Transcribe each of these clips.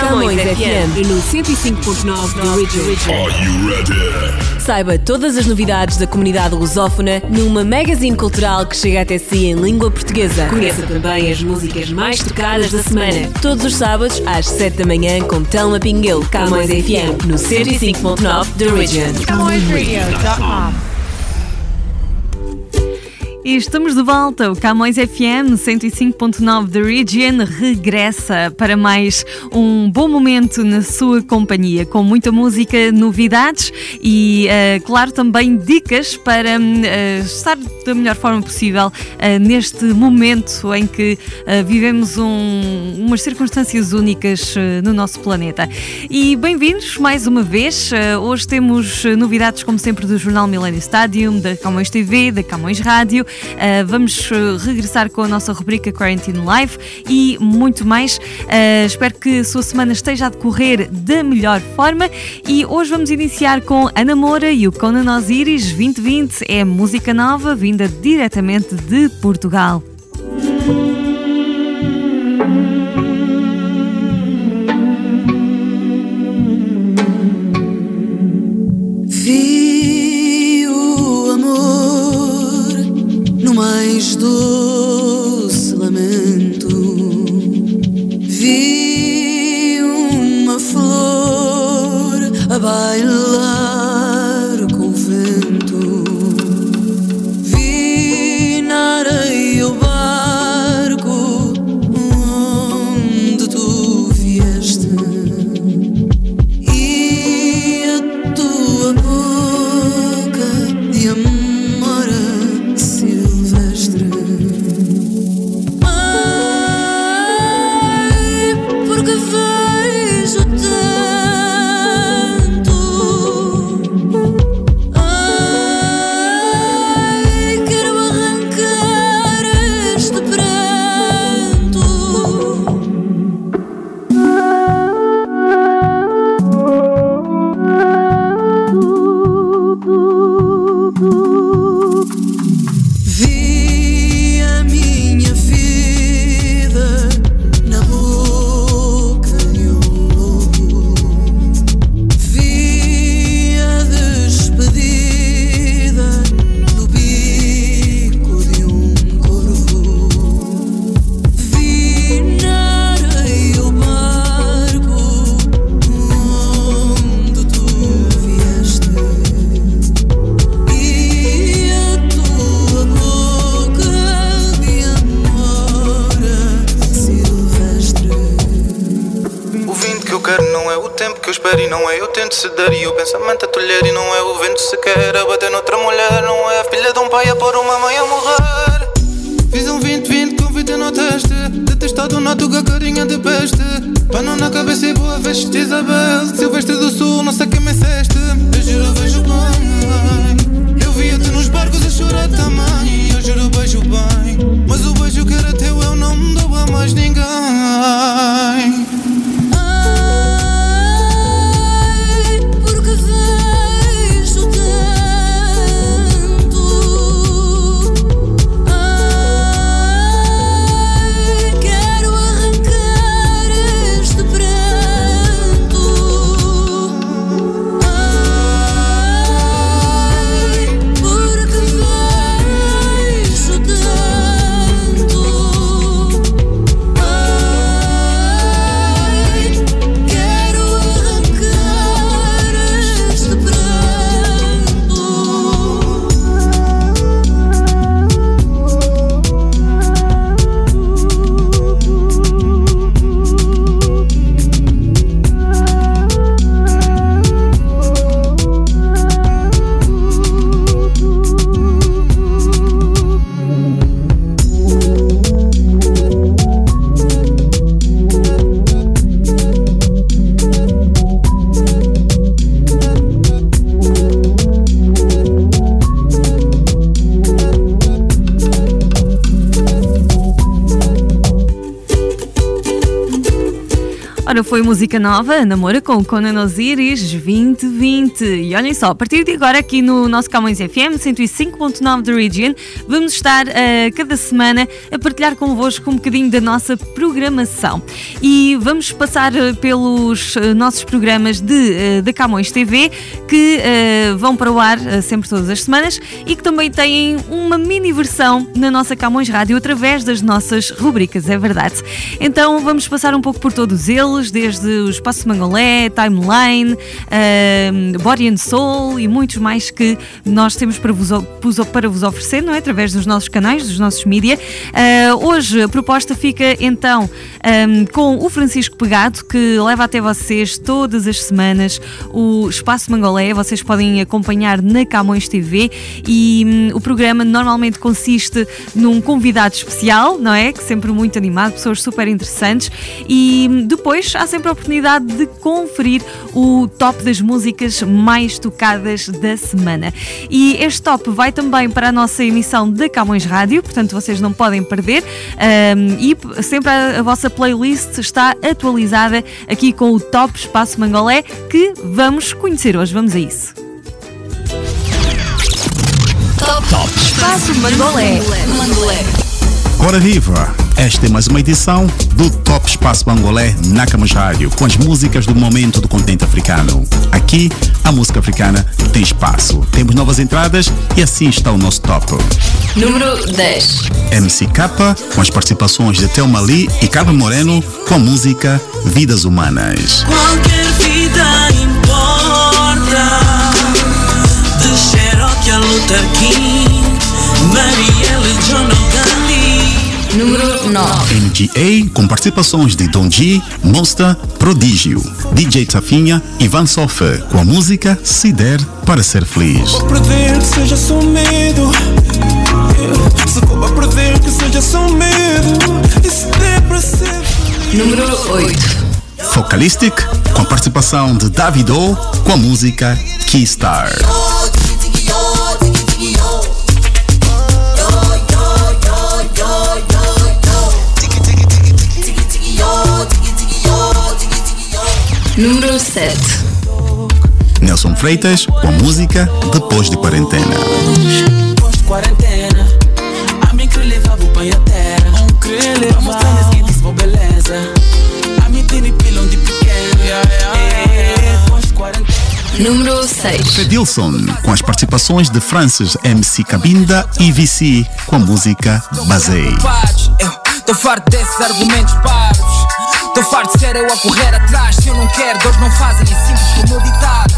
Camões FM e no 105.9 da Region. Are you ready? Saiba todas as novidades da comunidade lusófona numa magazine cultural que chega até si em língua portuguesa. Conheça também as músicas mais tocadas da semana. Todos os sábados às 7 da manhã com Telma Pinguel, Camões FM no 105.9 da Region. CamõesRadio.com E estamos de volta. O Camões FM 105.9 da Region regressa para mais um bom momento na sua companhia, com muita música, novidades e, uh, claro, também dicas para uh, estar da melhor forma possível uh, neste momento em que vivemos um, umas circunstâncias únicas no nosso planeta. E bem-vindos mais uma vez. hoje temos novidades, como sempre, do Jornal Millennium Stadium, da Camões TV, da Camões Rádio. Uh, vamos uh, regressar com a nossa rubrica Quarantine Live e muito mais. Uh, espero que a sua semana esteja a decorrer da melhor forma e hoje vamos iniciar com a Namora e o Conan Osiris 2020. É música nova vinda diretamente de Portugal. pensamento tolher e não é o vento sequer a bater noutra mulher. Não é a filha de um pai a pôr uma mãe a morrer. Fiz um 20-20 com vida no teste. Detestado na tuga, carinha de peste. Pano na cabeça e boa veste Isabel. Silvestre do Sul, não sei quem me ceste. Eu juro, vejo bem. Eu via-te nos barcos a chorar também. Eu juro, beijo bem. Mas o beijo que era teu eu não me dou a mais ninguém. Ora, foi música nova, Namora com Conan Osiris 2020. E olhem só, a partir de agora aqui no nosso Camões FM 105.9 da Region, vamos estar uh, cada semana a partilhar convosco um bocadinho da nossa programação. E vamos passar uh, pelos uh, nossos programas de, da Camões TV, que vão para o ar sempre todas as semanas e que também têm uma mini versão na nossa Camões Rádio através das nossas rubricas, é verdade. Então vamos passar um pouco por todos eles desde o Espaço Mangolé, Timeline, uh, Body and Soul e muitos mais que nós temos para vos, para vos oferecer, não é? Através dos nossos canais, dos nossos mídia. Uh, hoje a proposta fica então um, com o Francisco Pegado, que leva até vocês todas as semanas o Espaço Mangolé. Vocês podem acompanhar na Camões TV e um, o programa normalmente consiste num convidado especial, não é? Que sempre muito animado, pessoas super interessantes e hum, depois há sempre a oportunidade de conferir o top das músicas mais tocadas da semana. E este top vai também para a nossa emissão da Camões Rádio, portanto vocês não podem perder. Um, e sempre a, a vossa playlist está atualizada aqui com o Top Espaço Mangolé que vamos conhecer hoje. Vamos a isso. Top, top. Espaço Mangolé. Mangolé. Ora viva! Esta é mais uma edição do Top Espaço Bangolé na Camus Rádio, com as músicas do momento do continente africano. Aqui, a música africana tem espaço. Temos novas entradas e assim está o nosso top. Número 10. MC Capa, com as participações de Thelma Lee e Carmen Moreno, com a música Vidas Humanas. Qualquer 9. MGA com participações de Don G, Monster, Prodígio, DJ Tafinha e Van Sofer com a música Se Der para Ser Feliz. perder que seja só medo. Se for perder que seja só medo. E se der para ser Número 8. Focalistic com a participação de Davido com a música Keystar. Número 7. Nelson Freitas com a música Depois de Quarentena. Depois de quarentena, a mim que levava o pai à terra. Um que levava. Mostrando que disse beleza. A mim tem pilão de pequeno. Depois de quarentena. Número 6. Fedilson, com as participações de Francis MC Cabinda e VC, com a música Basei. Tô farto desses argumentos. Tô farto de ser eu a correr atrás. Se eu não quero, Deus não fazem. É simples como o ditado.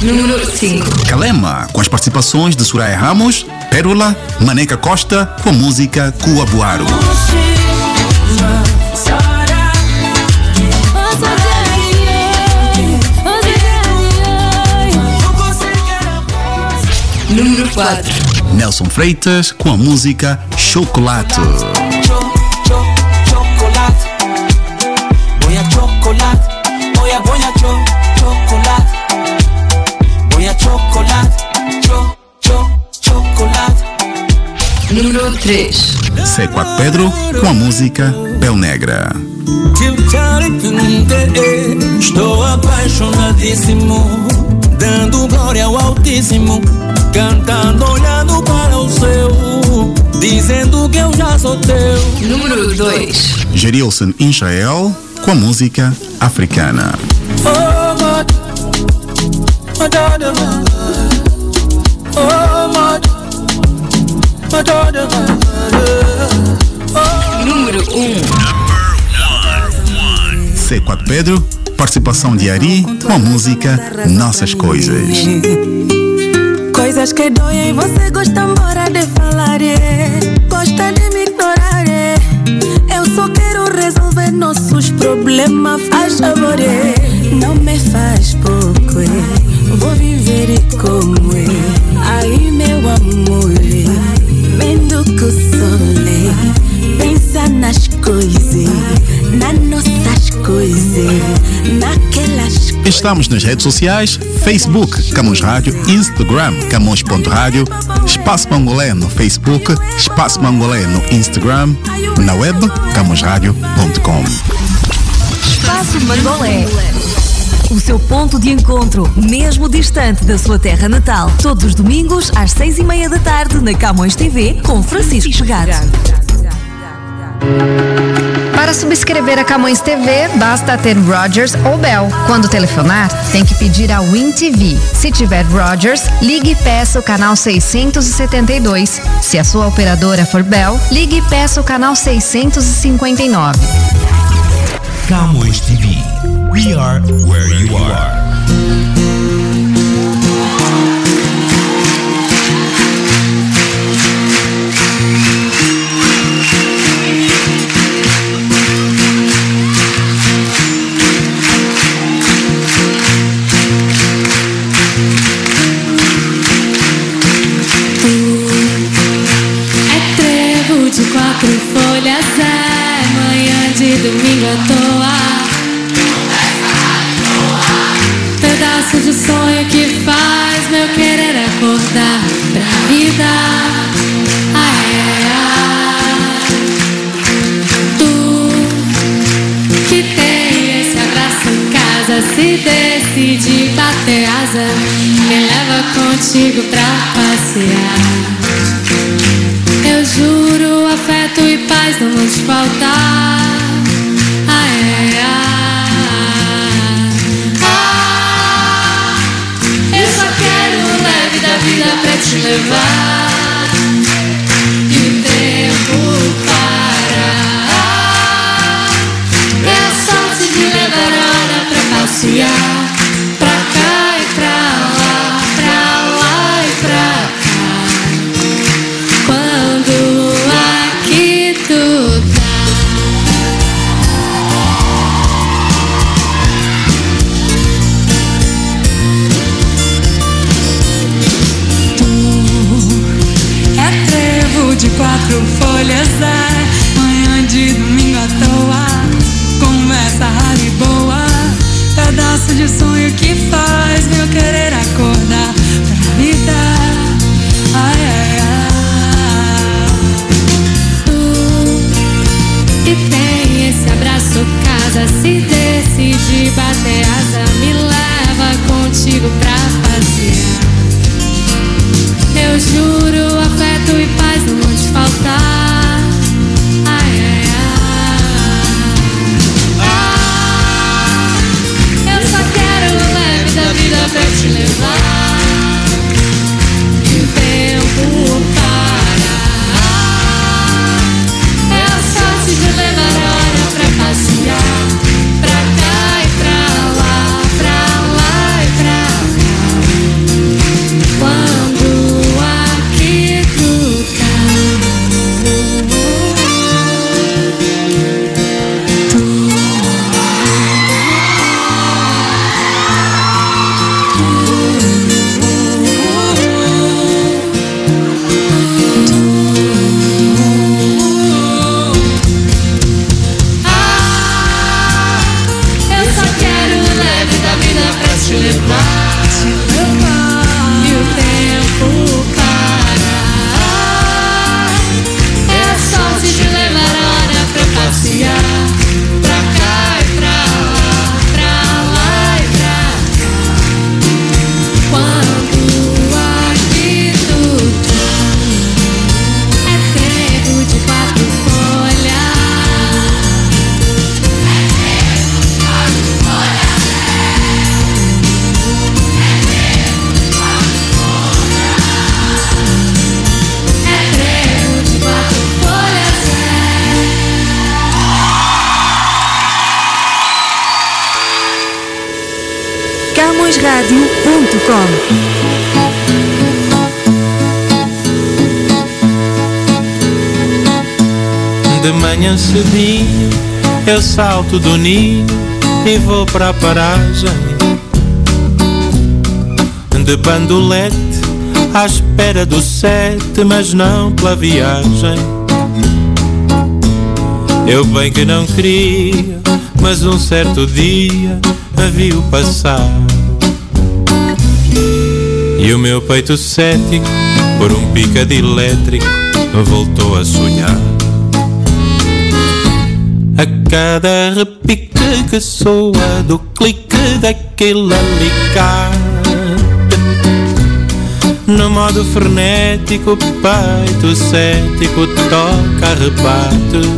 Número 5. Calema, com as participações de Soraya Ramos, Pérola, Maneca Costa, com a música Cuabuaro. Número 4. Nelson Freitas, com a música Chocolate. 3. C4 Pedro com a música Bel Negra. Estou apaixonadíssimo, dando glória ao Altíssimo, cantando, olhando para o céu, dizendo que eu já sou teu. Número 2. Gerilson Israel com a música Africana. Oh, God. Oh, God. Oh, God. Número 1. Um. C4 Pedro, participação de Ari com a música Nossas Coisas. Coisas que doem, você gosta embora de falar, é. gosta de me ignorar. É. Eu só quero resolver nossos problemas, faz favor, é. não me faz pouco. Vou viver como é. Estamos nas redes sociais, Facebook, Camões Rádio, Instagram, Camões.rádio, Espaço Mangolé no Facebook, Espaço Mangolé no Instagram, Na web, camosradio.com. Espaço Mangolé. O seu ponto de encontro, mesmo distante da sua terra natal. Todos os domingos, às seis e meia da tarde, na Camões TV, com Francisco Pegado. Para subscrever a Camões TV, basta ter Rogers ou Bell. Quando telefonar, tem que pedir a Win TV. Se tiver Rogers, ligue e peça o canal 672. Se a sua operadora for Bell, ligue e peça o canal 659. Camões TV. We are where you are. CamõesRádio.com De manhã cedinho eu salto do ninho e vou para a paragem. De bandolete à espera do sete, mas não pela viagem. Eu bem que não queria, mas um certo dia a viu passar E o meu peito cético, por um picado elétrico, voltou a sonhar. A cada repique que soa do clique daquele alicate No modo frenético, o peito cético toca, rebate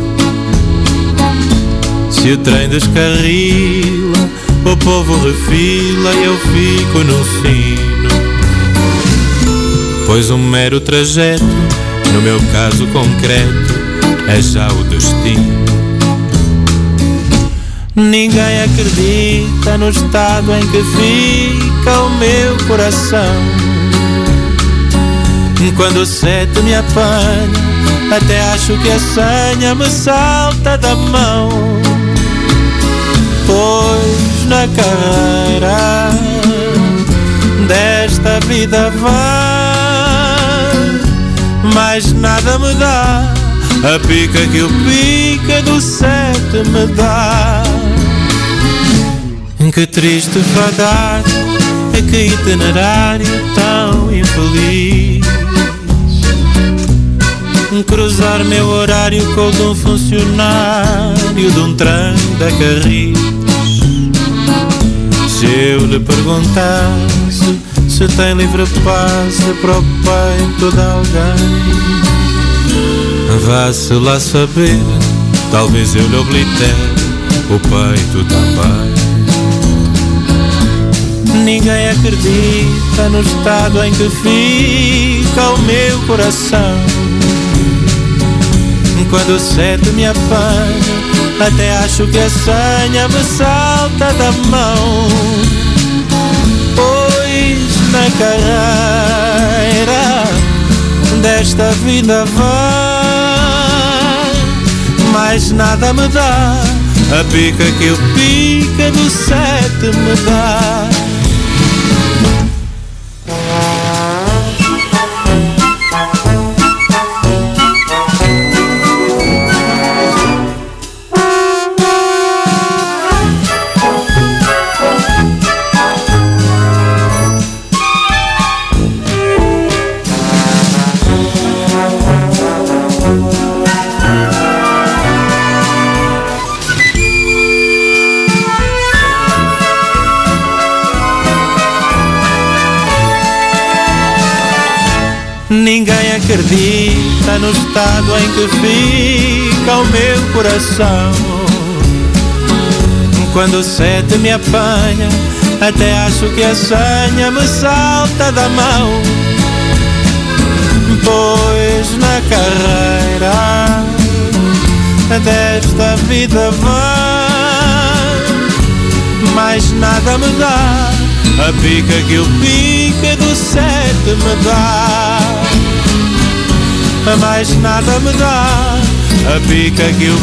Se o trem descarrila, o povo refila e eu fico no sino Pois um mero trajeto, no meu caso concreto, é já o destino Ninguém acredita no estado em que fica o meu coração. Quando o sete me apanha, até acho que a senha me salta da mão. Pois na carreira desta vida vai, mais nada me dá. A pica que o pica do sete me dá. Que triste fadar É que itinerário tão infeliz. Cruzar meu horário com o de um funcionário De um trem da Carris. Se eu lhe perguntasse Se tem livre passe para o peito de alguém Vá-se lá saber, talvez eu lhe oblitere o peito também. Ninguém acredita no estado em que fica o meu coração. Quando o sete me apanha, até acho que a senha me salta da mão. Na carreira desta vida vai mais nada me dá. A pica que o pica do sete me dá. No estado em que fica o meu coração. Quando o sete me apanha, até acho que a senha me salta da mão. Pois na carreira desta vida vai, mais nada me dá. A pica que o pica do sete me dá mais nada me dá a pica que o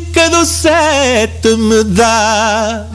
pica do sete me dá.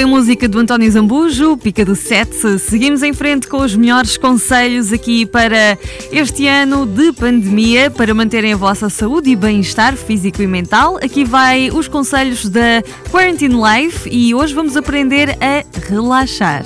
Foi a música do António Zambujo, Pica do Sete. Seguimos em frente com os melhores conselhos aqui para este ano de pandemia, para manterem a vossa saúde e bem-estar físico e mental. Aqui vai os conselhos da Quarantine Life e hoje vamos aprender a relaxar.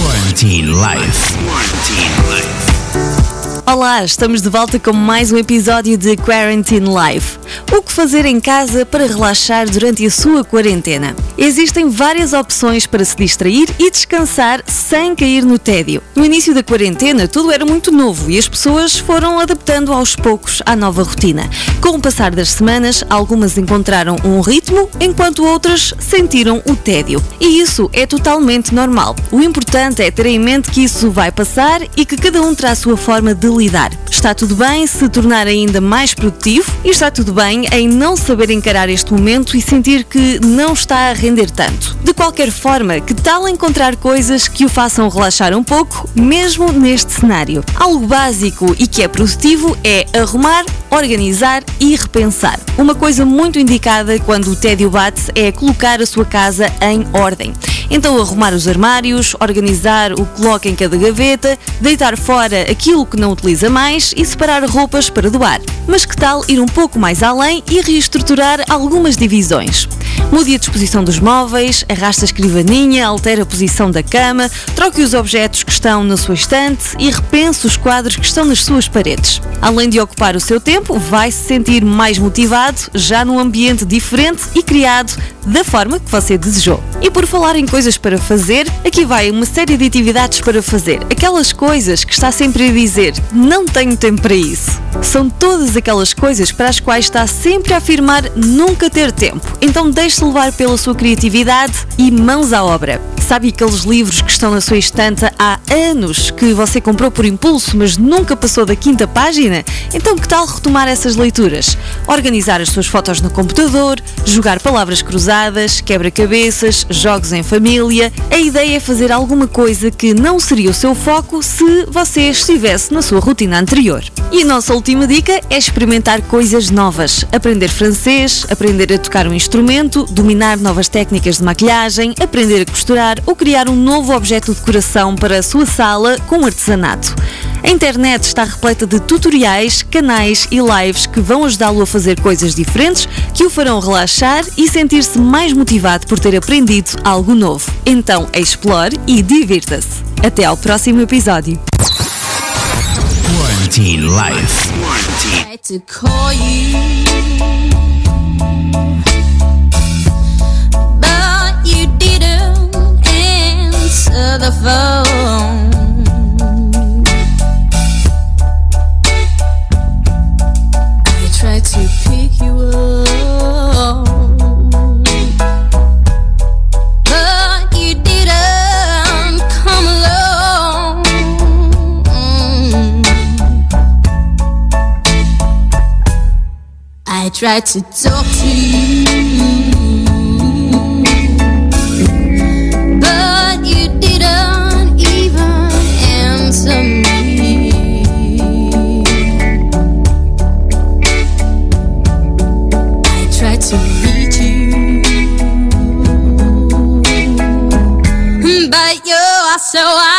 Quarantine Life. Quarantine Life. Olá, estamos de volta com mais um episódio de Quarantine Life. O que fazer em casa para relaxar durante a sua quarentena? Existem várias opções para se distrair e descansar sem cair no tédio. No início da quarentena, tudo era muito novo e as pessoas foram adaptando aos poucos à nova rotina. Com o passar das semanas, algumas encontraram um ritmo, enquanto outras sentiram o tédio. E isso é totalmente normal. O importante é ter em mente que isso vai passar e que cada um terá a sua forma de lidar. Está tudo bem se tornar ainda mais produtivo e está tudo bem em não saber encarar este momento e sentir que não está a render tanto. De qualquer forma, que tal encontrar coisas que o façam relaxar um pouco, mesmo neste cenário? Algo básico e que é produtivo é arrumar, organizar e repensar. Uma coisa muito indicada quando o tédio bate é colocar a sua casa em ordem. Então arrumar os armários, organizar o que coloca em cada gaveta, deitar fora aquilo que não utiliza mais e separar roupas para doar. Mas que tal ir um pouco mais além e reestruturar algumas divisões? Mude a disposição dos móveis, arrasta a escrivaninha, altera a posição da cama, troque os objetos que estão na sua estante e repense os quadros que estão nas suas paredes. Além de ocupar o seu tempo, vai se sentir mais motivado, já num ambiente diferente e criado da forma que você desejou. E por falar em coisas para fazer, aqui vai uma série de atividades para fazer. Aquelas coisas que está sempre a dizer, não tenho tempo para isso. São todas aquelas coisas para as quais está sempre a afirmar nunca ter tempo. Então deixe-se levar pela sua criatividade e mãos à obra. Sabe aqueles livros que estão na sua estante há anos que você comprou por impulso, mas nunca passou da quinta página? Então que tal retomar essas leituras? Organizar as suas fotos no computador, jogar palavras cruzadas, quebra-cabeças, jogos em família. A ideia é fazer alguma coisa que não seria o seu foco se você estivesse na sua rotina anterior. E a nossa última dica é experimentar coisas novas. Aprender francês, aprender a tocar um instrumento, dominar novas técnicas de maquilhagem, aprender a costurar ou criar um novo objeto de decoração para a sua sala com artesanato. A internet está repleta de tutoriais, canais e lives que vão ajudá-lo a fazer coisas diferentes que o farão relaxar e sentir-se mais motivado por ter aprendido algo novo. Então, explore e divirta-se. Até ao próximo episódio. Quarantine Life. Quarantine. To pick you up, but you didn't come along. I tried to talk to you, so I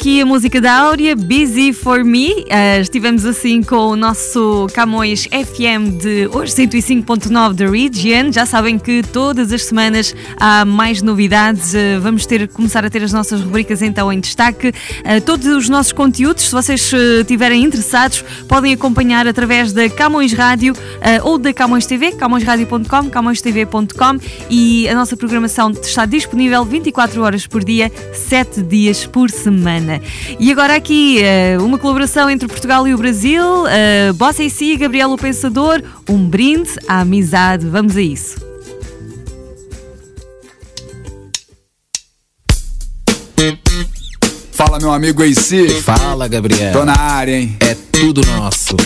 aqui a música da Áurea, Busy for Me. Uh, estivemos assim com o nosso Camões FM de hoje, 105.9 da Region. Já sabem que todas as semanas há mais novidades. Uh, vamos ter começar a ter as nossas rubricas então em destaque. Uh, todos os nossos conteúdos, se vocês estiverem interessados, podem acompanhar através da Camões Rádio ou da Camões TV, camõesradio.com, camõestv.com e a nossa programação está disponível 24 horas por dia, 7 dias por semana. E agora aqui uh, uma colaboração entre Portugal e o Brasil, uh, Bossa e Si, Gabriel o Pensador, um brinde à amizade. Vamos a isso. Fala meu amigo AC. Fala Gabriel. Tô na área, hein? É tudo nosso.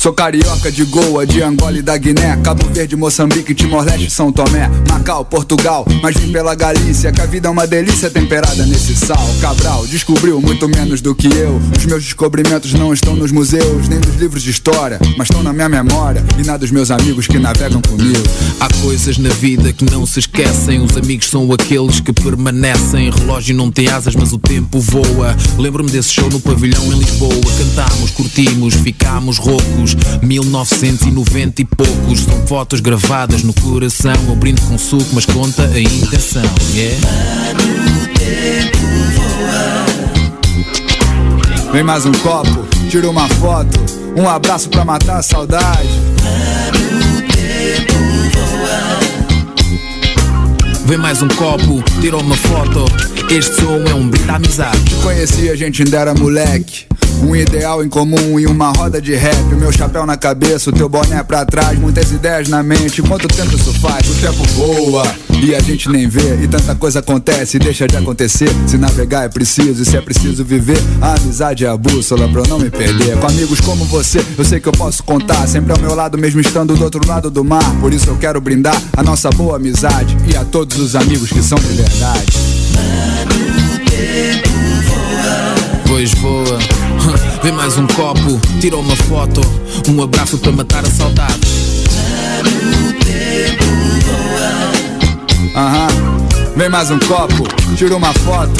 Sou carioca de Goa, de Angola e da Guiné. Cabo Verde, Moçambique, Timor-Leste, São Tomé Macau, Portugal, mas vim pela Galícia Que a vida é uma delícia temperada nesse sal. Cabral descobriu muito menos do que eu. Os meus descobrimentos não estão nos museus Nem nos livros de história, mas estão na minha memória E na dos meus amigos que navegam comigo. Há coisas na vida que não se esquecem. Os amigos são aqueles que permanecem. Relógio não tem asas, mas o tempo voa. Lembro-me desse show no pavilhão em Lisboa. Cantámos, curtimos, ficámos roucos 1990 e poucos São fotos gravadas no coração. Eu brindo com suco, mas conta a intenção yeah? Vem mais um copo, tira uma foto. Um abraço pra matar a saudade. Vem mais um copo, tira uma foto. Este som é um brinde à amizade. Conheci, a gente ainda era moleque um ideal em comum e uma roda de rap. O meu chapéu na cabeça, o teu boné pra trás. Muitas ideias na mente. Quanto tempo isso faz? O tempo voa e a gente nem vê. E tanta coisa acontece e deixa de acontecer. Se navegar é preciso e se é preciso viver, a amizade é a bússola pra eu não me perder. Com amigos como você, eu sei que eu posso contar. Sempre ao meu lado, mesmo estando do outro lado do mar. Por isso eu quero brindar a nossa boa amizade e a todos os amigos que são de verdade. Pois voa. Vem mais um copo, tira uma foto, um abraço para matar a saudade. Aham, vem mais um copo, tira uma foto.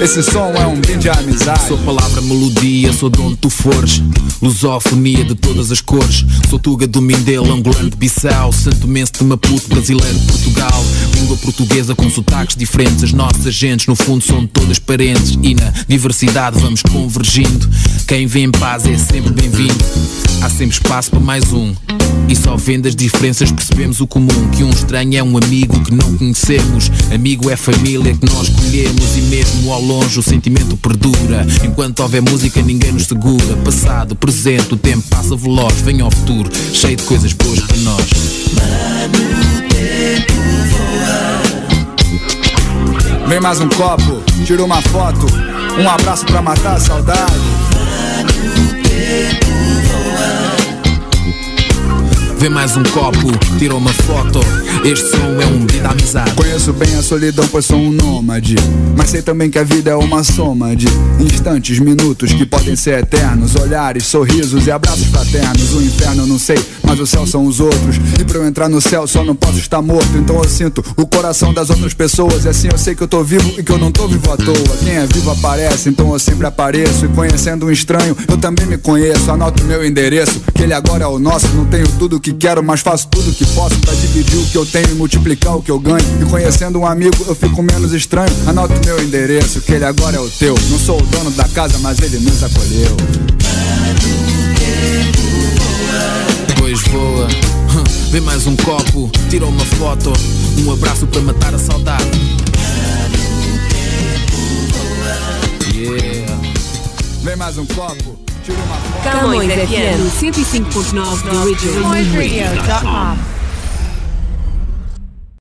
Esse som é um brinde à amizade. Sou palavra, melodia, sou de onde tu fores. Lusofonia de todas as cores. Sou Tuga do Mindelo, angolano de Bissau. Santo Menso de Maputo, brasileiro de Portugal. Língua portuguesa com sotaques diferentes. As nossas gentes, no fundo, são todas parentes. E na diversidade vamos convergindo. Quem vem em paz é sempre bem-vindo. Há sempre espaço para mais um. E só vendo as diferenças percebemos o comum. Que um estranho é um amigo que não conhecemos. Amigo é família que nós escolhemos. E mesmo ao longe o sentimento perdura. Enquanto houver música, ninguém nos segura. Passado, presente, o tempo passa veloz. Vem ao futuro, cheio de coisas boas para nós. Vem mais um copo, tira uma foto. Um abraço pra matar a saudade. Vem mais um copo, tira uma foto. Este som é um brinde à amizade. Conheço bem a solidão, pois sou um nômade. Mas sei também que a vida é uma soma de instantes, minutos que podem ser eternos. Olhares, sorrisos e abraços fraternos. O inferno eu não sei, mas o céu são os outros. E pra eu entrar no céu só não posso estar morto. Então eu sinto o coração das outras pessoas. E assim eu sei que eu tô vivo e que eu não tô vivo à toa. Quem é vivo aparece, então eu sempre apareço. E conhecendo um estranho, eu também me conheço. Anoto meu endereço, que ele agora é o nosso. Não tenho tudo que quero, mas faço tudo que posso pra dividir o que eu tenho e multiplicar o que eu ganho. E conhecendo um amigo, eu fico menos estranho. Anoto meu endereço, que ele agora é o teu. Não sou o dono da casa, mas ele nos acolheu. Pois voa. Vem mais um copo, tira uma foto. Um abraço para matar a saudade. Yeah. Vem mais um copo. Camões FM 105.9 The CamõesRadio.com.